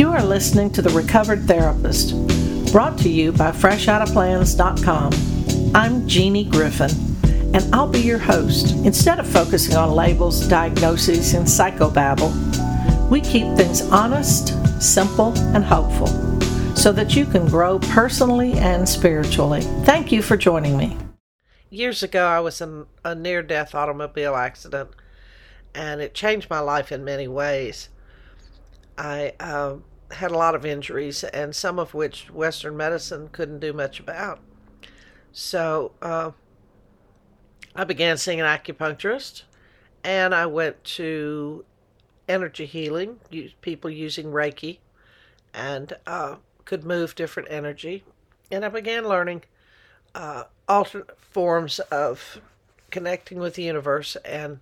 You are listening to The Recovered Therapist, brought to you by FreshOuttaPlans.com. I'm Jeanie Griffin, and I'll be your host. Instead of focusing on labels, diagnoses, and psychobabble, we keep things honest, simple, and hopeful so that you can grow personally and spiritually. Thank you for joining me. Years ago, I was in a near death automobile accident, and it changed my life in many ways. I uh, had a lot of injuries, and some of which Western medicine couldn't do much about. So uh, I began seeing an acupuncturist, and I went to energy healing, people using Reiki, and uh, could move different energy. And I began learning uh, alternate forms of connecting with the universe. And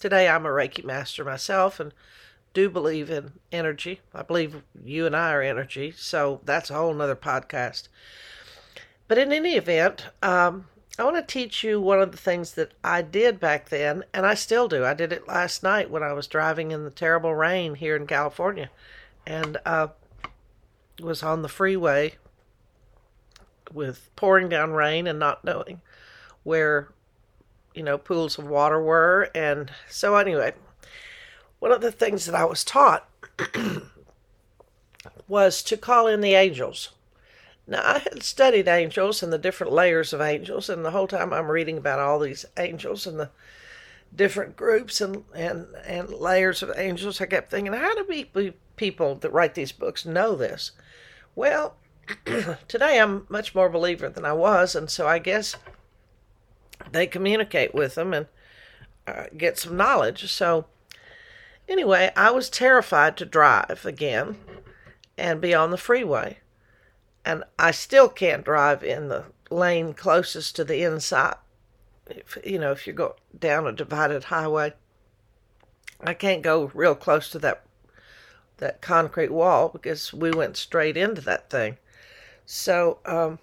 today I'm a Reiki master myself and do believe in energy. I believe you and I are energy, so that's a whole nother podcast. But in any event, um, I want to teach you one of the things that I did back then, and I still do. I did it last night when I was driving in the terrible rain here in California, and uh, was on the freeway with pouring down rain and not knowing where, you know, pools of water were. And so, anyway, one of the things that I was taught was to call in the angels. Now, I had studied angels and the different layers of angels, and the whole time I'm reading about all these angels and the different groups and, and, and layers of angels, I kept thinking, how do people that write these books know this? Well, today I'm much more believer than I was, and so I guess they communicate with them and uh, get some knowledge. So, Anyway, I was terrified to drive again and be on the freeway. And I still can't drive in the lane closest to the inside. If, you know, if you go down a divided highway, I can't go real close to that that concrete wall because we went straight into that thing. So um,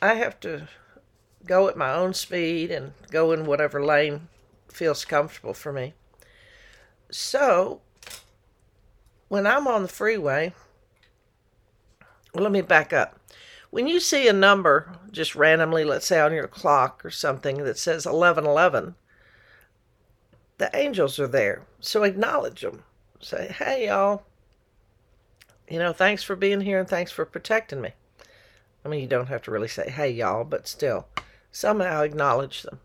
I have to go at my own speed and go in whatever lane feels comfortable for me. So, when I'm on the freeway, well, let me back up. When you see a number just randomly, let's say on your clock or something that says 1111, the angels are there. So acknowledge them. Say, hey, y'all. You know, thanks for being here and thanks for protecting me. I mean, you don't have to really say, hey, y'all, but still, somehow acknowledge them.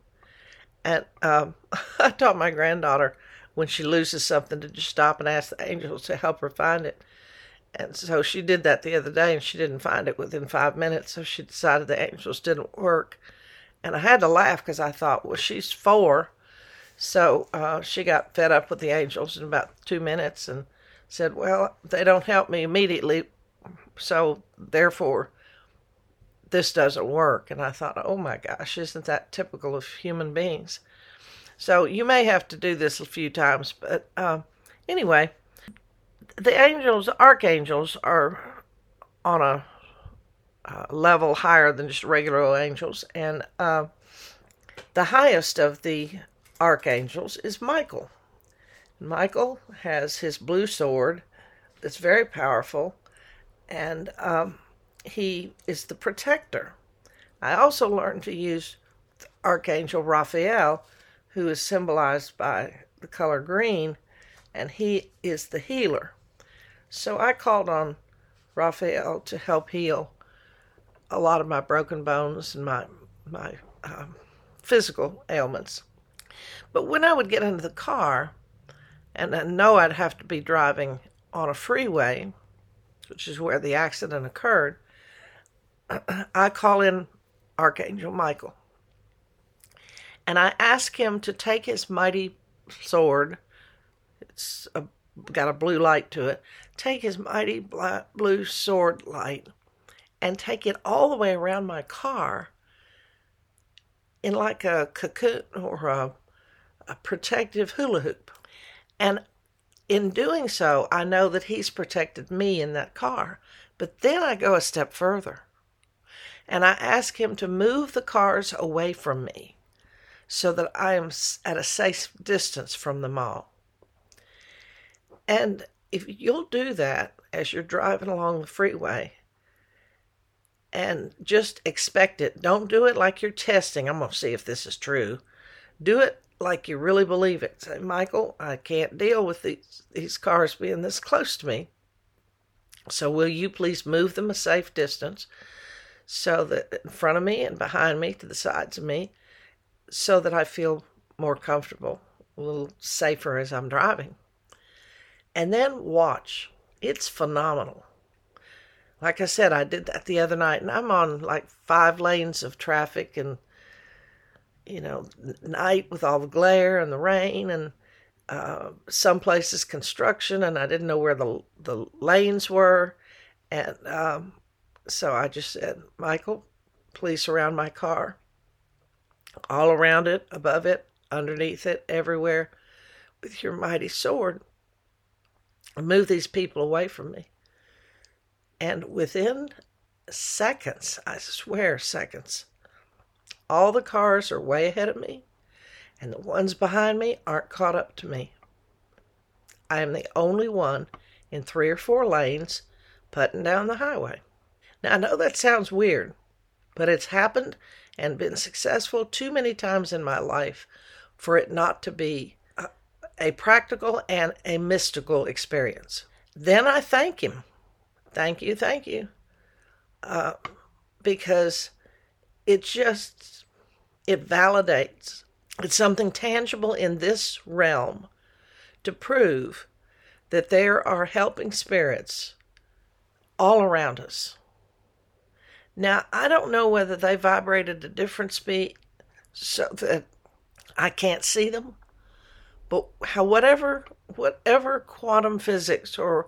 And um, I taught my granddaughter when she loses something to just stop and ask the angels to help her find it. And so she did that the other day and she didn't find it within five minutes. So she decided the angels didn't work. And I had to laugh because I thought, well, she's four. So uh, she got fed up with the angels in about two minutes and said, well, they don't help me immediately. So therefore, this doesn't work. And I thought, oh my gosh, isn't that typical of human beings? So you may have to do this a few times, but uh, anyway, the angels, archangels, are on a level higher than just regular angels, and uh, the highest of the archangels is Michael. Michael has his blue sword that's very powerful, and um, he is the protector. I also learned to use Archangel Raphael who is symbolized by the color green, and he is the healer. So I called on Raphael to help heal a lot of my broken bones and my my um, physical ailments. But when I would get into the car, and I know I'd have to be driving on a freeway, which is where the accident occurred, I call in Archangel Michael. And I ask him to take his mighty sword, it's a, got a blue light to it, take his mighty black, blue sword light and take it all the way around my car in like a cocoon or a, a protective hula hoop. And in doing so, I know that he's protected me in that car. But then I go a step further and I ask him to move the cars away from me so that I am at a safe distance from them all. And if you'll do that as you're driving along the freeway and just expect it, don't do it like you're testing. I'm going to see if this is true. Do it like you really believe it. Say, Michael, I can't deal with these, these cars being this close to me. So will you please move them a safe distance so that in front of me and behind me to the sides of me so that I feel more comfortable, a little safer as I'm driving. And then watch. It's phenomenal. Like I said, I did that the other night, and I'm on like five lanes of traffic, and you know, night with all the glare and the rain, and uh, some places construction, and I didn't know where the the lanes were, and um, so I just said, Michael, please surround my car, all around it, above it, underneath it, everywhere, with your mighty sword, move these people away from me. And within seconds, I swear seconds, all the cars are way ahead of me, and the ones behind me aren't caught up to me. I am the only one in three or four lanes putting down the highway. Now, I know that sounds weird, but it's happened and been successful too many times in my life for it not to be a, practical and a mystical experience. Then I thank him. Thank you, thank you. Uh, because it just it validates it's something tangible in this realm to prove that there are helping spirits all around us. Now, I don't know whether they vibrated a different speed so that I can't see them, but how whatever whatever quantum physics or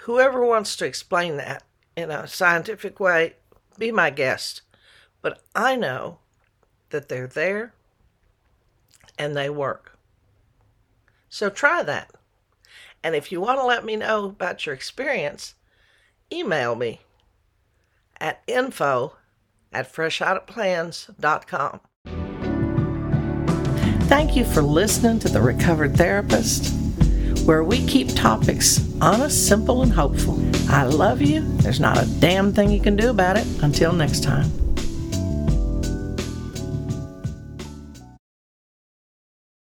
whoever wants to explain that in a scientific way, be my guest. But I know that they're there and they work. So try that. And if you want to let me know about your experience, email me at info at freshouttaplans.com. Thank you for listening to The Recovered Therapist, where we keep topics honest, simple, and hopeful. I love you. There's not a damn thing you can do about it. Until next time.